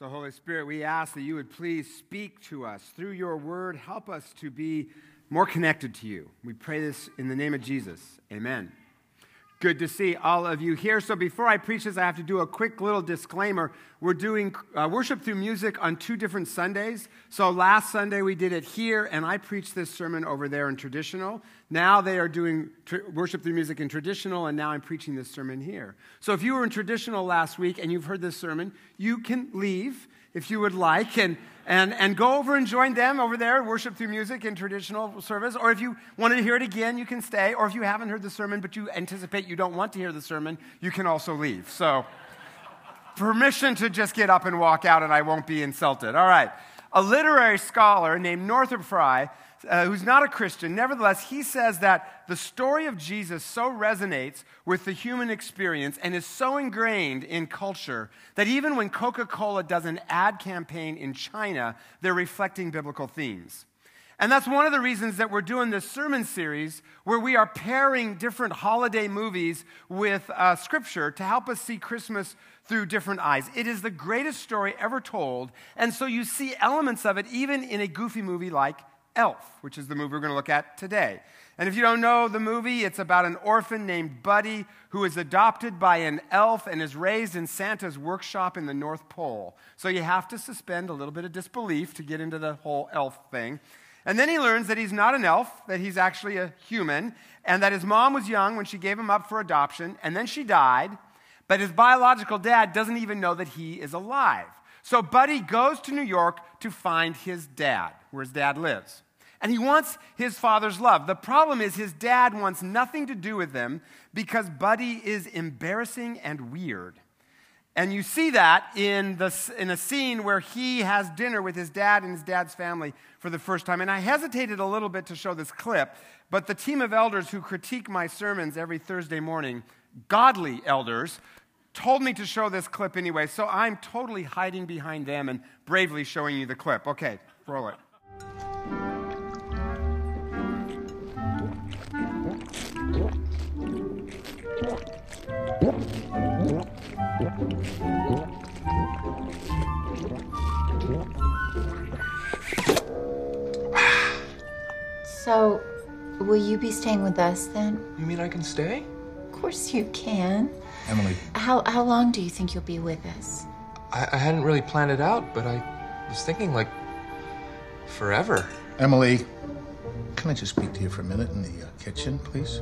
So, Holy Spirit, we ask that you would please speak to us through your word. Help us to be more connected to you. We pray this in the name of Jesus. Amen. Good to see all of you here. So, before I preach this, I have to do a quick little disclaimer. We're doing uh, worship through music on two different Sundays. So, last Sunday we did it here, and I preached this sermon over there in traditional. Now they are doing tr- worship through music in traditional, and now I'm preaching this sermon here. So, if you were in traditional last week and you've heard this sermon, you can leave if you would like. And and, and go over and join them over there, worship through music in traditional service. Or if you wanted to hear it again, you can stay. Or if you haven't heard the sermon, but you anticipate you don't want to hear the sermon, you can also leave. So, permission to just get up and walk out, and I won't be insulted. All right. A literary scholar named Northrop Frye uh, who's not a Christian, nevertheless, he says that the story of Jesus so resonates with the human experience and is so ingrained in culture that even when Coca Cola does an ad campaign in China, they're reflecting biblical themes. And that's one of the reasons that we're doing this sermon series where we are pairing different holiday movies with uh, scripture to help us see Christmas through different eyes. It is the greatest story ever told. And so you see elements of it even in a goofy movie like Elf, which is the movie we're going to look at today. And if you don't know the movie, it's about an orphan named Buddy who is adopted by an elf and is raised in Santa's workshop in the North Pole. So you have to suspend a little bit of disbelief to get into the whole elf thing. And then he learns that he's not an elf, that he's actually a human, and that his mom was young when she gave him up for adoption, and then she died, but his biological dad doesn't even know that he is alive. So Buddy goes to New York to find his dad, where his dad lives. And he wants his father's love. The problem is his dad wants nothing to do with him because Buddy is embarrassing and weird. And you see that in, the, in a scene where he has dinner with his dad and his dad's family for the first time. And I hesitated a little bit to show this clip, but the team of elders who critique my sermons every Thursday morning, godly elders, told me to show this clip anyway. So I'm totally hiding behind them and bravely showing you the clip. Okay, roll it. So, will you be staying with us then? You mean I can stay? Of course you can. Emily. How, how long do you think you'll be with us? I, I hadn't really planned it out, but I was thinking like forever. Emily, can I just speak to you for a minute in the uh, kitchen, please?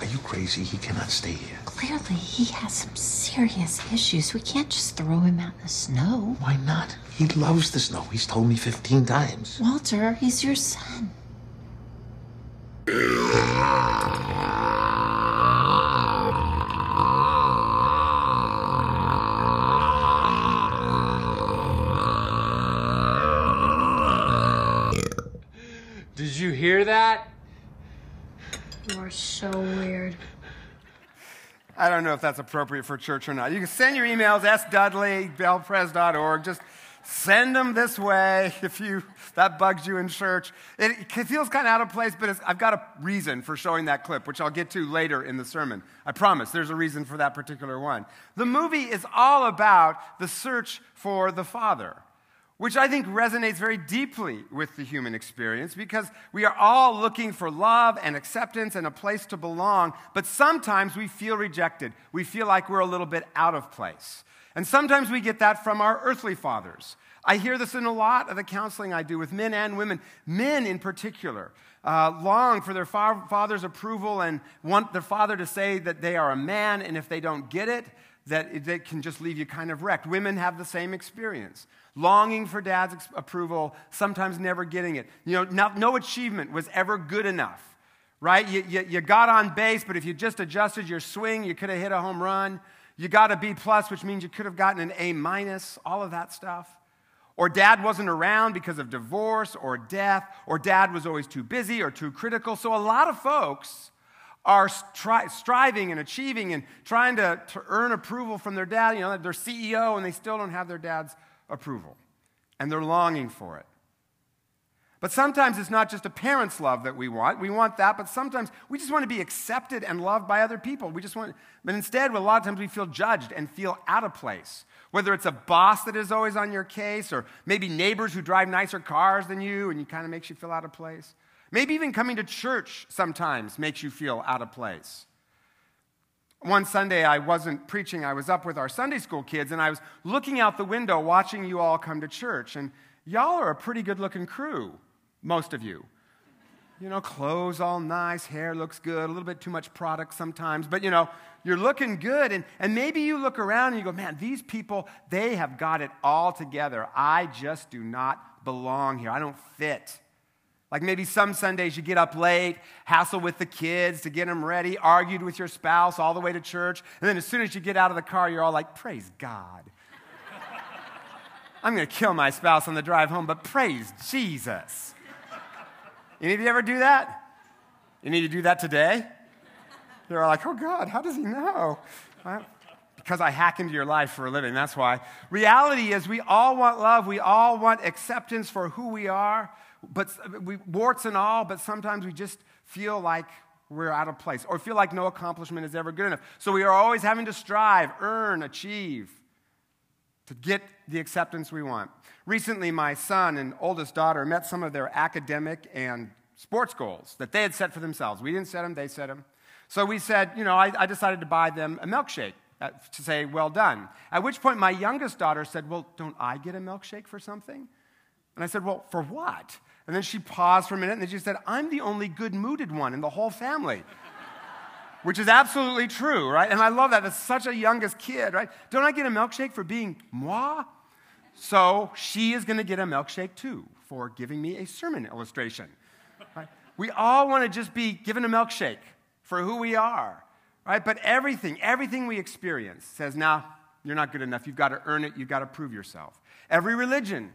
Are you crazy? He cannot stay here. Clearly, he has some serious issues. We can't just throw him out in the snow. Why not? He loves the snow. He's told me 15 times. Walter, he's your son. Did you hear that? You are so weird. I don't know if that's appropriate for church or not. You can send your emails, sdudley, bellpres.org. Just send them this way if you that bugs you in church. It, it feels kind of out of place, but I've got a reason for showing that clip, which I'll get to later in the sermon. I promise there's a reason for that particular one. The movie is all about the search for the Father which I think resonates very deeply with the human experience because we are all looking for love and acceptance and a place to belong, but sometimes we feel rejected. We feel like we're a little bit out of place. And sometimes we get that from our earthly fathers. I hear this in a lot of the counseling I do with men and women, men in particular. Uh, long for their fa- father's approval and want their father to say that they are a man, and if they don't get it, that it can just leave you kind of wrecked. Women have the same experience longing for dad's approval, sometimes never getting it. You know, no, no achievement was ever good enough, right? You, you, you, got on base, but if you just adjusted your swing, you could have hit a home run. You got a B plus, which means you could have gotten an A minus, all of that stuff. Or dad wasn't around because of divorce or death, or dad was always too busy or too critical. So a lot of folks are stri- striving and achieving and trying to, to earn approval from their dad. You know, they're CEO and they still don't have their dad's approval, and they're longing for it. But sometimes it's not just a parent's love that we want. We want that, but sometimes we just want to be accepted and loved by other people. We just want, but instead, a lot of times we feel judged and feel out of place. Whether it's a boss that is always on your case, or maybe neighbors who drive nicer cars than you and you kind of makes you feel out of place. Maybe even coming to church sometimes makes you feel out of place. One Sunday, I wasn't preaching, I was up with our Sunday school kids, and I was looking out the window watching you all come to church. And y'all are a pretty good looking crew, most of you. You know, clothes all nice, hair looks good, a little bit too much product sometimes, but you know, you're looking good. And, and maybe you look around and you go, man, these people, they have got it all together. I just do not belong here. I don't fit. Like maybe some Sundays you get up late, hassle with the kids to get them ready, argued with your spouse all the way to church, and then as soon as you get out of the car, you're all like, praise God. I'm going to kill my spouse on the drive home, but praise Jesus. Any of you ever do that? You need to do that today? You're like, oh God, how does he know? Well, because I hack into your life for a living, that's why. Reality is, we all want love, we all want acceptance for who we are but we, warts and all, but sometimes we just feel like we're out of place or feel like no accomplishment is ever good enough. So we are always having to strive, earn, achieve to get the acceptance we want. Recently, my son and oldest daughter met some of their academic and sports goals that they had set for themselves. We didn't set them, they set them. So we said, you know, I, I decided to buy them a milkshake uh, to say, well done. At which point, my youngest daughter said, well, don't I get a milkshake for something? And I said, well, for what? And then she paused for a minute and then she said, I'm the only good mooded one in the whole family. Which is absolutely true, right? And I love that. That's such a youngest kid, right? Don't I get a milkshake for being moi? So she is going to get a milkshake too for giving me a sermon illustration. Right? We all want to just be given a milkshake for who we are, right? But everything, everything we experience says, nah, you're not good enough. You've got to earn it. You've got to prove yourself. Every religion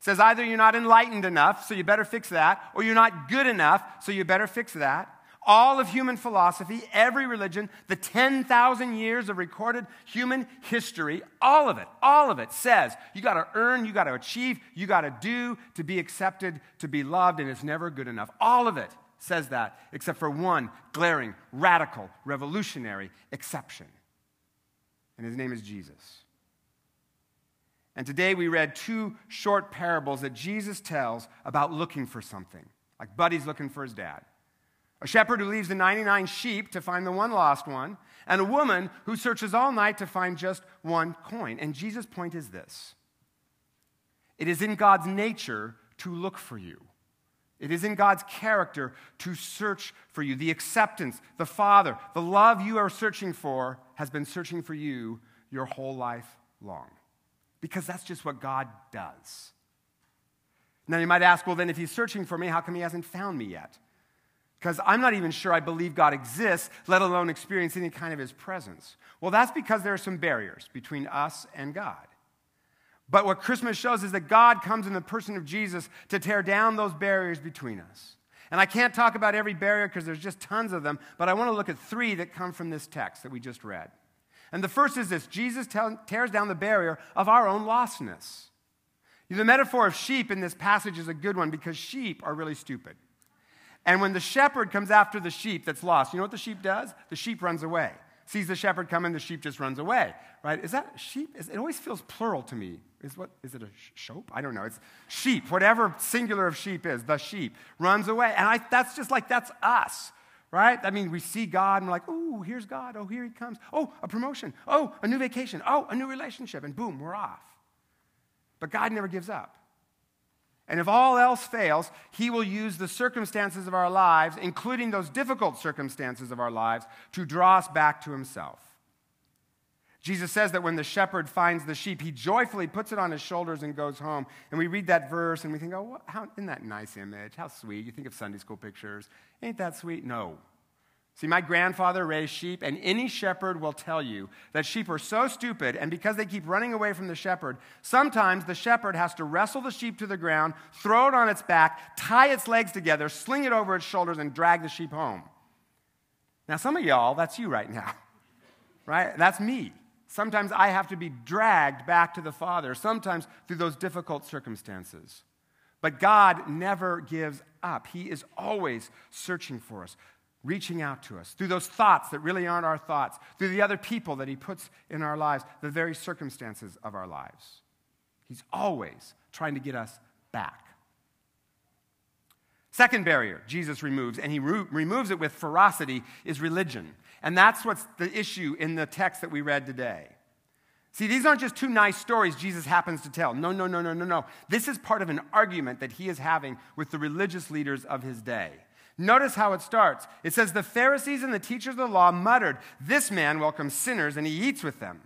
says either you're not enlightened enough, so you better fix that, or you're not good enough, so you better fix that. All of human philosophy, every religion, the 10,000 years of recorded human history, all of it, all of it says you got to earn, you got to achieve, you got to do to be accepted, to be loved, and it's never good enough. All of it says that, except for one glaring, radical, revolutionary exception. And his name is Jesus. And today we read two short parables that Jesus tells about looking for something, like Buddy's looking for his dad. A shepherd who leaves the 99 sheep to find the one lost one, and a woman who searches all night to find just one coin. And Jesus' point is this it is in God's nature to look for you. It is in God's character to search for you. The acceptance, the Father, the love you are searching for has been searching for you your whole life long because that's just what God does. Now, you might ask, well, then if he's searching for me, how come he hasn't found me yet? Because I'm not even sure I believe God exists, let alone experience any kind of his presence. Well, that's because there are some barriers between us and God. But what Christmas shows is that God comes in the person of Jesus to tear down those barriers between us. And I can't talk about every barrier because there's just tons of them, but I want to look at three that come from this text that we just read. And the first is this Jesus tears down the barrier of our own lostness. The metaphor of sheep in this passage is a good one because sheep are really stupid. And when the shepherd comes after the sheep that's lost, you know what the sheep does? The sheep runs away. Sees the shepherd coming, the sheep just runs away. Right? Is that sheep? It always feels plural to me. Is what is it a shope? I don't know. It's sheep. Whatever singular of sheep is, the sheep runs away. And I, that's just like that's us right? I mean, we see God and we're like, oh, here's God. Oh, here he comes. Oh, a promotion. Oh, a new vacation. Oh, a new relationship. And boom, we're off. But God never gives up. And if all else fails, he will use the circumstances of our lives, including those difficult circumstances of our lives, to draw us back to himself. Jesus says that when the shepherd finds the sheep, he joyfully puts it on his shoulders and goes home. And we read that verse and we think, oh, how, isn't that nice image? How sweet. You think of Sunday school pictures. Ain't that sweet? No. See, my grandfather raised sheep, and any shepherd will tell you that sheep are so stupid, and because they keep running away from the shepherd, sometimes the shepherd has to wrestle the sheep to the ground, throw it on its back, tie its legs together, sling it over its shoulders, and drag the sheep home. Now, some of y'all, that's you right now, right? That's me. Sometimes I have to be dragged back to the Father, sometimes through those difficult circumstances. But God never gives up. He is always searching for us, reaching out to us through those thoughts that really aren't our thoughts, through the other people that He puts in our lives, the very circumstances of our lives. He's always trying to get us back. Second barrier Jesus removes, and he re- removes it with ferocity, is religion. And that's what's the issue in the text that we read today. See, these aren't just two nice stories Jesus happens to tell. No, no, no, no, no, no. This is part of an argument that he is having with the religious leaders of his day. Notice how it starts. It says, The Pharisees and the teachers of the law muttered, This man welcomes sinners and he eats with them.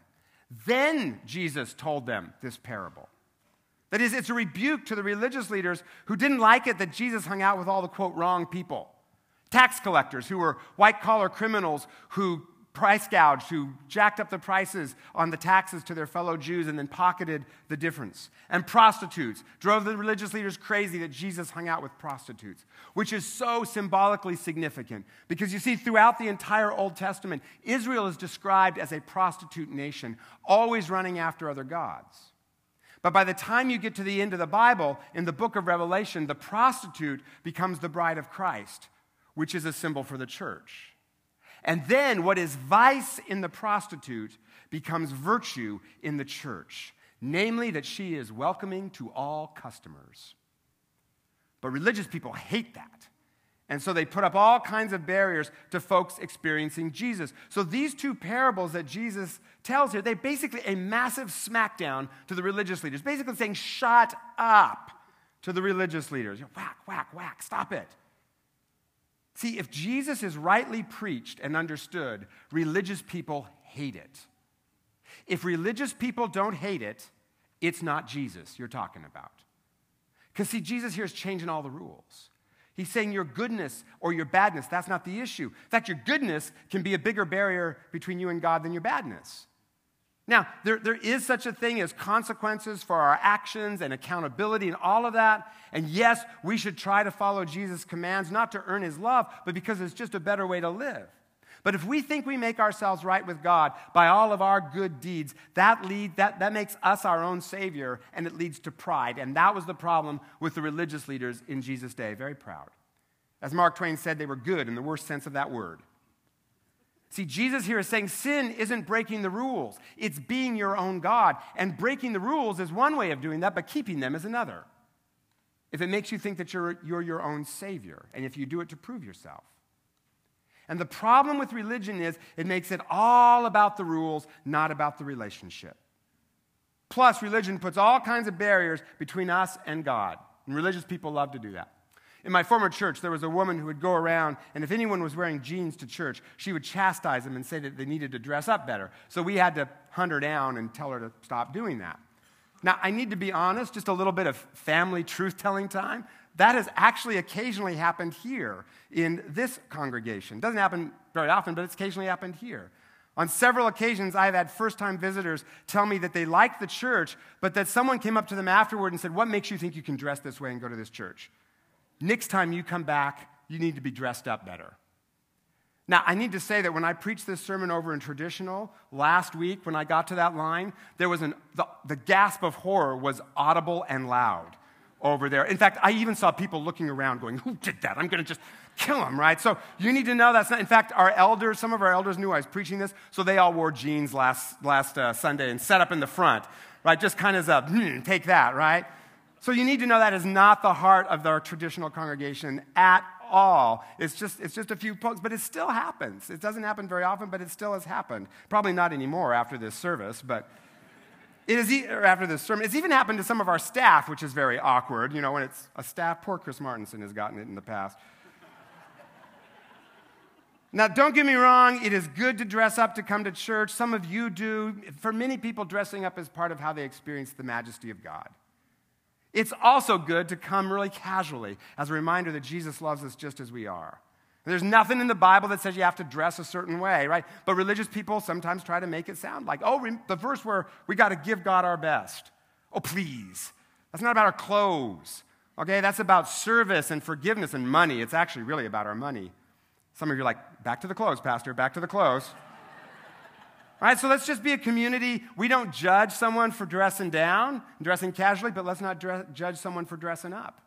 Then Jesus told them this parable. That is, it's a rebuke to the religious leaders who didn't like it that Jesus hung out with all the quote wrong people. Tax collectors who were white collar criminals who price gouged, who jacked up the prices on the taxes to their fellow Jews and then pocketed the difference. And prostitutes drove the religious leaders crazy that Jesus hung out with prostitutes, which is so symbolically significant because you see, throughout the entire Old Testament, Israel is described as a prostitute nation, always running after other gods. But by the time you get to the end of the Bible, in the book of Revelation, the prostitute becomes the bride of Christ, which is a symbol for the church. And then what is vice in the prostitute becomes virtue in the church, namely that she is welcoming to all customers. But religious people hate that. And so they put up all kinds of barriers to folks experiencing Jesus. So these two parables that Jesus tells here, they basically a massive smackdown to the religious leaders, basically saying, shut up to the religious leaders. You know, whack, whack, whack, stop it. See, if Jesus is rightly preached and understood, religious people hate it. If religious people don't hate it, it's not Jesus you're talking about. Because, see, Jesus here is changing all the rules. He's saying your goodness or your badness, that's not the issue. In fact, your goodness can be a bigger barrier between you and God than your badness. Now, there, there is such a thing as consequences for our actions and accountability and all of that. And yes, we should try to follow Jesus' commands, not to earn his love, but because it's just a better way to live. But if we think we make ourselves right with God by all of our good deeds, that, lead, that, that makes us our own Savior and it leads to pride. And that was the problem with the religious leaders in Jesus' day. Very proud. As Mark Twain said, they were good in the worst sense of that word. See, Jesus here is saying sin isn't breaking the rules, it's being your own God. And breaking the rules is one way of doing that, but keeping them is another. If it makes you think that you're, you're your own Savior, and if you do it to prove yourself. And the problem with religion is it makes it all about the rules, not about the relationship. Plus, religion puts all kinds of barriers between us and God. And religious people love to do that. In my former church, there was a woman who would go around, and if anyone was wearing jeans to church, she would chastise them and say that they needed to dress up better. So we had to hunt her down and tell her to stop doing that. Now, I need to be honest, just a little bit of family truth telling time. That has actually occasionally happened here in this congregation. It doesn't happen very often, but it's occasionally happened here. On several occasions, I've had first time visitors tell me that they liked the church, but that someone came up to them afterward and said, What makes you think you can dress this way and go to this church? Next time you come back, you need to be dressed up better. Now, I need to say that when I preached this sermon over in traditional last week, when I got to that line, there was an, the, the gasp of horror was audible and loud over there. In fact, I even saw people looking around going, Who did that? I'm going to just kill him, right? So you need to know that's not. In fact, our elders, some of our elders knew I was preaching this, so they all wore jeans last, last uh, Sunday and set up in the front, right? Just kind of a, hmm, take that, right? So you need to know that is not the heart of our traditional congregation at all. It's just, it's just a few pokes, but it still happens. It doesn't happen very often, but it still has happened. Probably not anymore after this service, but it is e- after this sermon. It's even happened to some of our staff, which is very awkward. You know, when it's a staff, poor Chris Martinson has gotten it in the past. Now, don't get me wrong, it is good to dress up to come to church. Some of you do. For many people, dressing up is part of how they experience the majesty of God. It's also good to come really casually as a reminder that Jesus loves us just as we are. There's nothing in the Bible that says you have to dress a certain way, right? But religious people sometimes try to make it sound like, oh, the verse where we got to give God our best. Oh, please. That's not about our clothes, okay? That's about service and forgiveness and money. It's actually really about our money. Some of you are like, back to the clothes, Pastor, back to the clothes. Right, so let's just be a community. We don't judge someone for dressing down, dressing casually, but let's not dress, judge someone for dressing up.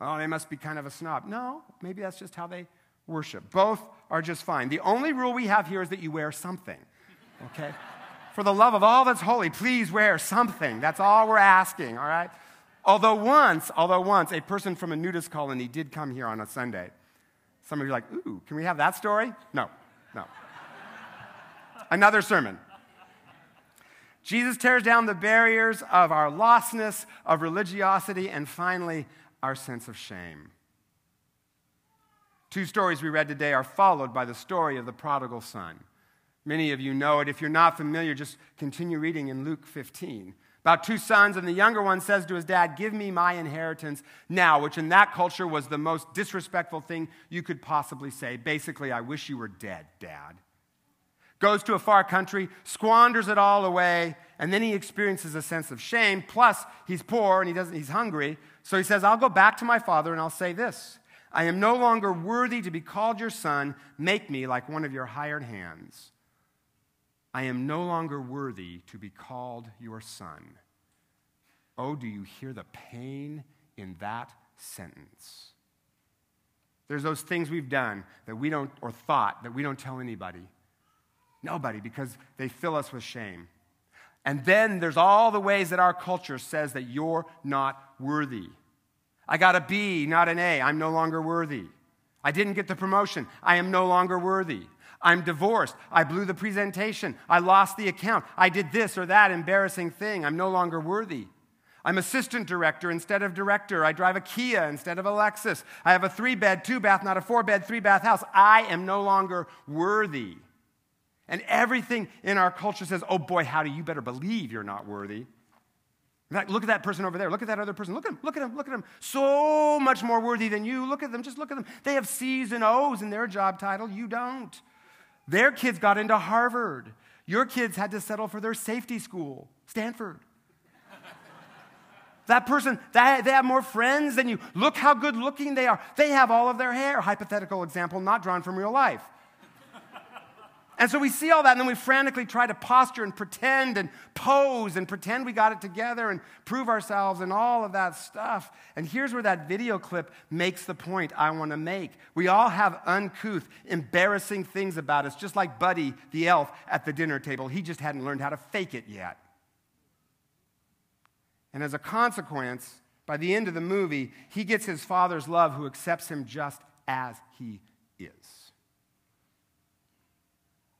Oh, they must be kind of a snob. No, maybe that's just how they worship. Both are just fine. The only rule we have here is that you wear something, okay? For the love of all that's holy, please wear something. That's all we're asking, all right? Although once, although once, a person from a nudist colony did come here on a Sunday. Some of you are like, ooh, can we have that story? No, no. Another sermon. Jesus tears down the barriers of our lostness, of religiosity, and finally, our sense of shame. Two stories we read today are followed by the story of the prodigal son. Many of you know it. If you're not familiar, just continue reading in Luke 15. About two sons, and the younger one says to his dad, Give me my inheritance now, which in that culture was the most disrespectful thing you could possibly say. Basically, I wish you were dead, dad. Goes to a far country, squanders it all away, and then he experiences a sense of shame. Plus, he's poor and he doesn't, he's hungry. So he says, I'll go back to my father and I'll say this I am no longer worthy to be called your son. Make me like one of your hired hands. I am no longer worthy to be called your son. Oh, do you hear the pain in that sentence? There's those things we've done that we don't, or thought that we don't tell anybody. Nobody, because they fill us with shame. And then there's all the ways that our culture says that you're not worthy. I got a B, not an A. I'm no longer worthy. I didn't get the promotion. I am no longer worthy. I'm divorced. I blew the presentation. I lost the account. I did this or that embarrassing thing. I'm no longer worthy. I'm assistant director instead of director. I drive a Kia instead of a Lexus. I have a three bed, two bath, not a four bed, three bath house. I am no longer worthy. And everything in our culture says, oh boy, how do you better believe you're not worthy? In fact, look at that person over there. Look at that other person. Look at him. Look at him. Look at him. So much more worthy than you. Look at them. Just look at them. They have C's and O's in their job title. You don't. Their kids got into Harvard. Your kids had to settle for their safety school, Stanford. that person, they have more friends than you. Look how good looking they are. They have all of their hair. Hypothetical example, not drawn from real life. And so we see all that, and then we frantically try to posture and pretend and pose and pretend we got it together and prove ourselves and all of that stuff. And here's where that video clip makes the point I want to make. We all have uncouth, embarrassing things about us, just like Buddy the elf at the dinner table. He just hadn't learned how to fake it yet. And as a consequence, by the end of the movie, he gets his father's love who accepts him just as he is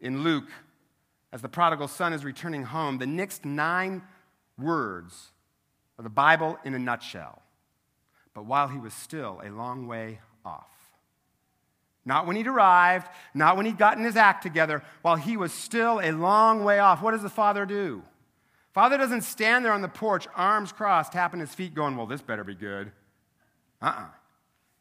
in Luke, as the prodigal son is returning home, the next nine words are the Bible in a nutshell. But while he was still a long way off. Not when he'd arrived, not when he'd gotten his act together, while he was still a long way off. What does the father do? Father doesn't stand there on the porch, arms crossed, tapping his feet, going, Well, this better be good. Uh uh-uh. uh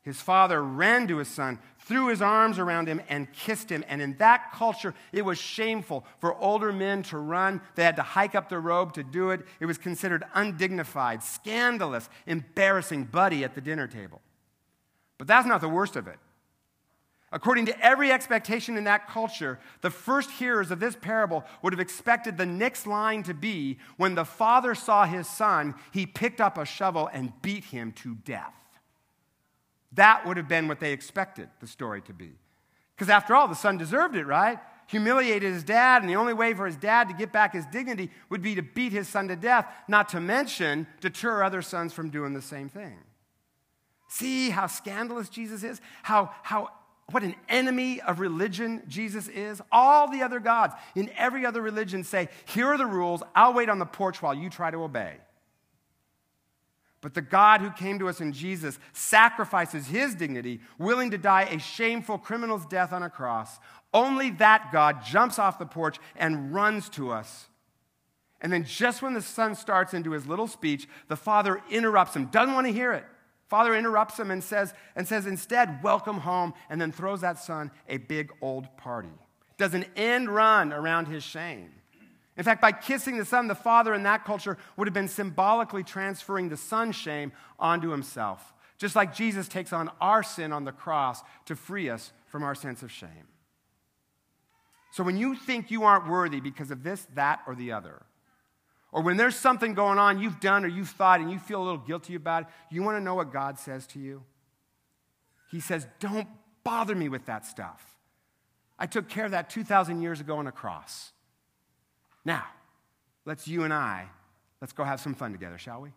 his father ran to his son, threw his arms around him, and kissed him. And in that culture, it was shameful for older men to run. They had to hike up their robe to do it. It was considered undignified, scandalous, embarrassing, buddy at the dinner table. But that's not the worst of it. According to every expectation in that culture, the first hearers of this parable would have expected the next line to be when the father saw his son, he picked up a shovel and beat him to death. That would have been what they expected the story to be. Because after all, the son deserved it, right? Humiliated his dad, and the only way for his dad to get back his dignity would be to beat his son to death, not to mention deter other sons from doing the same thing. See how scandalous Jesus is? How, how, what an enemy of religion Jesus is? All the other gods in every other religion say, Here are the rules, I'll wait on the porch while you try to obey. But the God who came to us in Jesus sacrifices his dignity, willing to die a shameful criminal's death on a cross. Only that God jumps off the porch and runs to us. And then, just when the son starts into his little speech, the father interrupts him, doesn't want to hear it. Father interrupts him and says, and says instead, welcome home, and then throws that son a big old party. Does an end run around his shame. In fact, by kissing the son, the father in that culture would have been symbolically transferring the son's shame onto himself, just like Jesus takes on our sin on the cross to free us from our sense of shame. So when you think you aren't worthy because of this, that, or the other, or when there's something going on you've done or you've thought and you feel a little guilty about it, you want to know what God says to you? He says, Don't bother me with that stuff. I took care of that 2,000 years ago on a cross. Now, let's you and I, let's go have some fun together, shall we?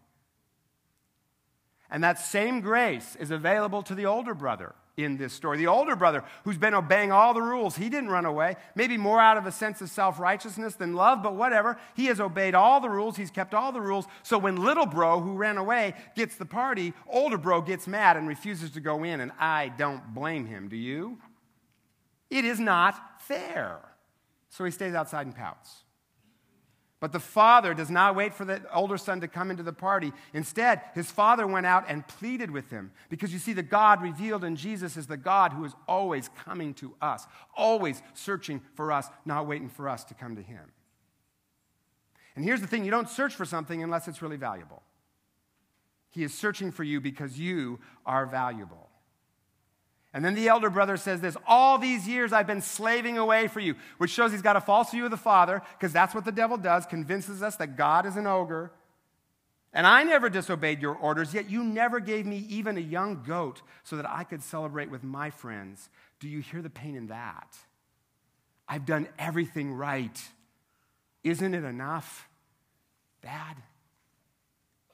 And that same grace is available to the older brother in this story. The older brother who's been obeying all the rules, he didn't run away, maybe more out of a sense of self righteousness than love, but whatever. He has obeyed all the rules, he's kept all the rules. So when little bro who ran away gets the party, older bro gets mad and refuses to go in, and I don't blame him, do you? It is not fair. So he stays outside and pouts. But the father does not wait for the older son to come into the party. Instead, his father went out and pleaded with him. Because you see, the God revealed in Jesus is the God who is always coming to us, always searching for us, not waiting for us to come to him. And here's the thing you don't search for something unless it's really valuable. He is searching for you because you are valuable. And then the elder brother says this All these years I've been slaving away for you, which shows he's got a false view of the Father, because that's what the devil does, convinces us that God is an ogre. And I never disobeyed your orders, yet you never gave me even a young goat so that I could celebrate with my friends. Do you hear the pain in that? I've done everything right. Isn't it enough? Dad?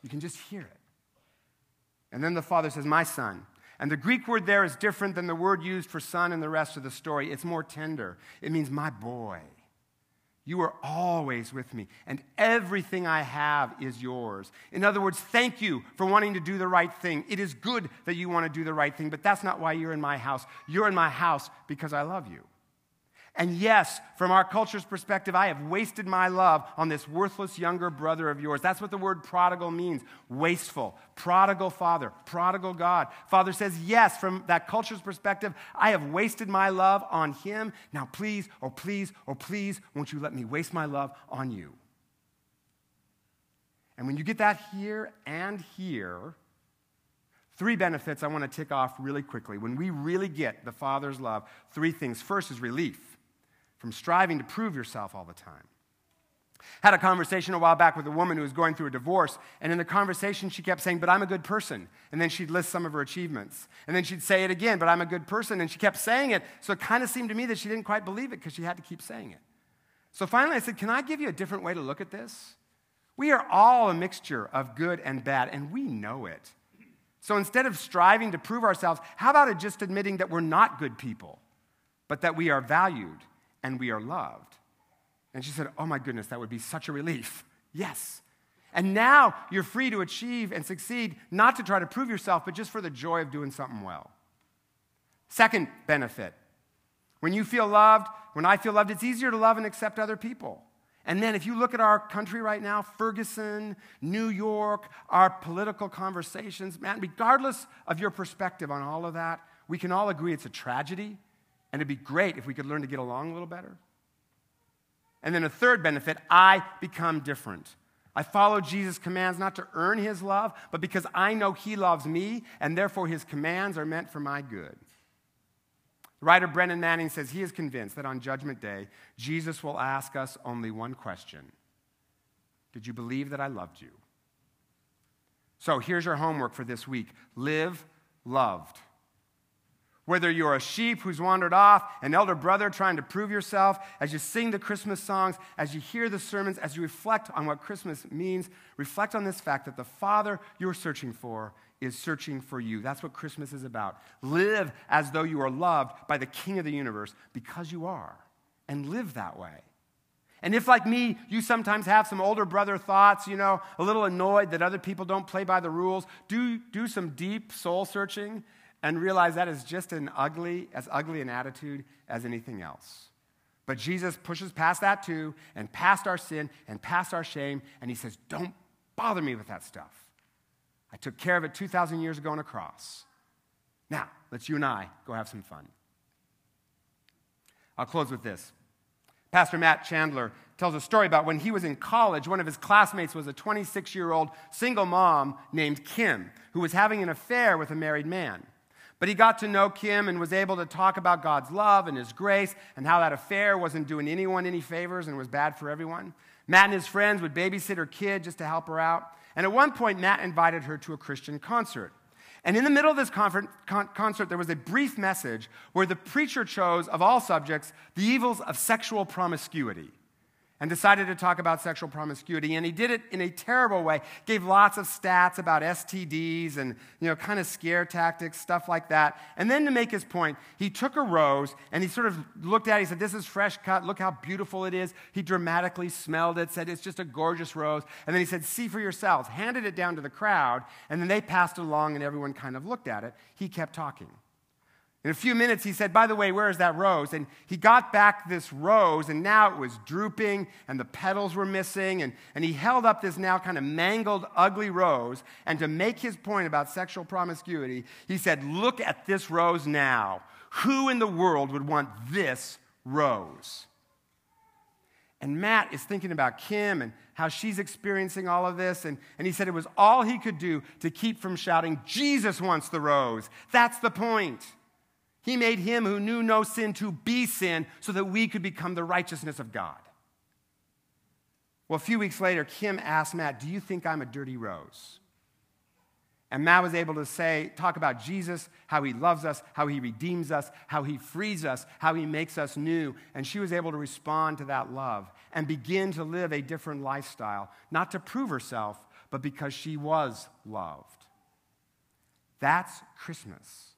You can just hear it. And then the father says, My son, and the Greek word there is different than the word used for son in the rest of the story. It's more tender. It means my boy. You are always with me, and everything I have is yours. In other words, thank you for wanting to do the right thing. It is good that you want to do the right thing, but that's not why you're in my house. You're in my house because I love you. And yes, from our culture's perspective, I have wasted my love on this worthless younger brother of yours. That's what the word prodigal means wasteful. Prodigal father, prodigal God. Father says, Yes, from that culture's perspective, I have wasted my love on him. Now, please, oh, please, oh, please, won't you let me waste my love on you? And when you get that here and here, Three benefits I want to tick off really quickly. When we really get the Father's love, three things. First is relief from striving to prove yourself all the time. Had a conversation a while back with a woman who was going through a divorce, and in the conversation, she kept saying, But I'm a good person. And then she'd list some of her achievements. And then she'd say it again, But I'm a good person. And she kept saying it, so it kind of seemed to me that she didn't quite believe it because she had to keep saying it. So finally, I said, Can I give you a different way to look at this? We are all a mixture of good and bad, and we know it. So instead of striving to prove ourselves, how about just admitting that we're not good people, but that we are valued and we are loved. And she said, Oh my goodness, that would be such a relief. Yes. And now you're free to achieve and succeed, not to try to prove yourself, but just for the joy of doing something well. Second benefit when you feel loved, when I feel loved, it's easier to love and accept other people. And then if you look at our country right now, Ferguson, New York, our political conversations, man, regardless of your perspective on all of that, we can all agree it's a tragedy and it'd be great if we could learn to get along a little better. And then a third benefit I become different. I follow Jesus' commands not to earn his love, but because I know he loves me, and therefore his commands are meant for my good. The writer Brennan Manning says he is convinced that on Judgment Day, Jesus will ask us only one question Did you believe that I loved you? So here's your homework for this week live loved. Whether you're a sheep who's wandered off, an elder brother trying to prove yourself, as you sing the Christmas songs, as you hear the sermons, as you reflect on what Christmas means, reflect on this fact that the Father you're searching for is searching for you. That's what Christmas is about. Live as though you are loved by the King of the universe because you are, and live that way. And if, like me, you sometimes have some older brother thoughts, you know, a little annoyed that other people don't play by the rules, do, do some deep soul searching and realize that is just an ugly, as ugly an attitude as anything else. But Jesus pushes past that too, and past our sin, and past our shame, and he says, Don't bother me with that stuff. I took care of it 2,000 years ago on a cross. Now, let's you and I go have some fun. I'll close with this. Pastor Matt Chandler tells a story about when he was in college, one of his classmates was a 26 year old single mom named Kim, who was having an affair with a married man. But he got to know Kim and was able to talk about God's love and his grace and how that affair wasn't doing anyone any favors and was bad for everyone. Matt and his friends would babysit her kid just to help her out. And at one point, Matt invited her to a Christian concert. And in the middle of this con- concert, there was a brief message where the preacher chose, of all subjects, the evils of sexual promiscuity and decided to talk about sexual promiscuity. And he did it in a terrible way, gave lots of stats about STDs and, you know, kind of scare tactics, stuff like that. And then to make his point, he took a rose and he sort of looked at it. He said, This is fresh cut. Look how beautiful it is. He dramatically smelled it, said, It's just a gorgeous rose. And then he said, See for yourselves, handed it down to the crowd. And then they passed it along and everyone kind of looked at it. He kept talking. In a few minutes, he said, By the way, where is that rose? And he got back this rose, and now it was drooping, and the petals were missing. And, and he held up this now kind of mangled, ugly rose. And to make his point about sexual promiscuity, he said, Look at this rose now. Who in the world would want this rose? And Matt is thinking about Kim and how she's experiencing all of this. And, and he said it was all he could do to keep from shouting, Jesus wants the rose. That's the point. He made him who knew no sin to be sin so that we could become the righteousness of God. Well, a few weeks later, Kim asked Matt, Do you think I'm a dirty rose? And Matt was able to say, talk about Jesus, how he loves us, how he redeems us, how he frees us, how he makes us new. And she was able to respond to that love and begin to live a different lifestyle, not to prove herself, but because she was loved. That's Christmas.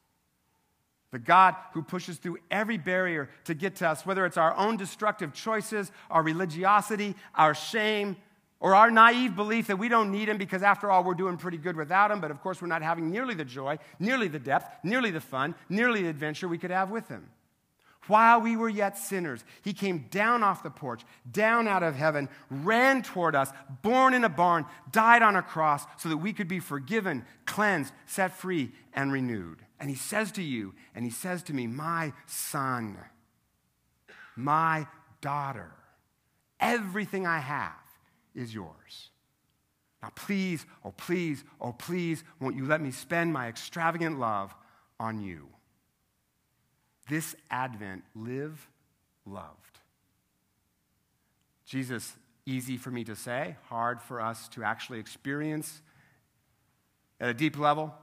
The God who pushes through every barrier to get to us, whether it's our own destructive choices, our religiosity, our shame, or our naive belief that we don't need Him because, after all, we're doing pretty good without Him, but of course, we're not having nearly the joy, nearly the depth, nearly the fun, nearly the adventure we could have with Him. While we were yet sinners, He came down off the porch, down out of heaven, ran toward us, born in a barn, died on a cross so that we could be forgiven, cleansed, set free, and renewed. And he says to you, and he says to me, My son, my daughter, everything I have is yours. Now, please, oh, please, oh, please, won't you let me spend my extravagant love on you? This Advent, live loved. Jesus, easy for me to say, hard for us to actually experience at a deep level.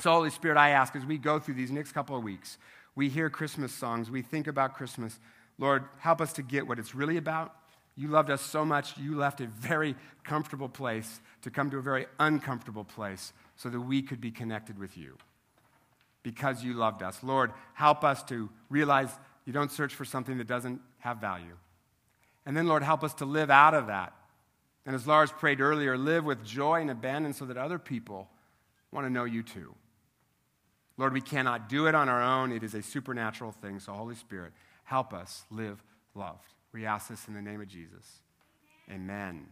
So, Holy Spirit, I ask as we go through these next couple of weeks, we hear Christmas songs, we think about Christmas. Lord, help us to get what it's really about. You loved us so much, you left a very comfortable place to come to a very uncomfortable place so that we could be connected with you because you loved us. Lord, help us to realize you don't search for something that doesn't have value. And then, Lord, help us to live out of that. And as Lars prayed earlier, live with joy and abandon so that other people want to know you too. Lord, we cannot do it on our own. It is a supernatural thing. So, Holy Spirit, help us live loved. We ask this in the name of Jesus. Amen.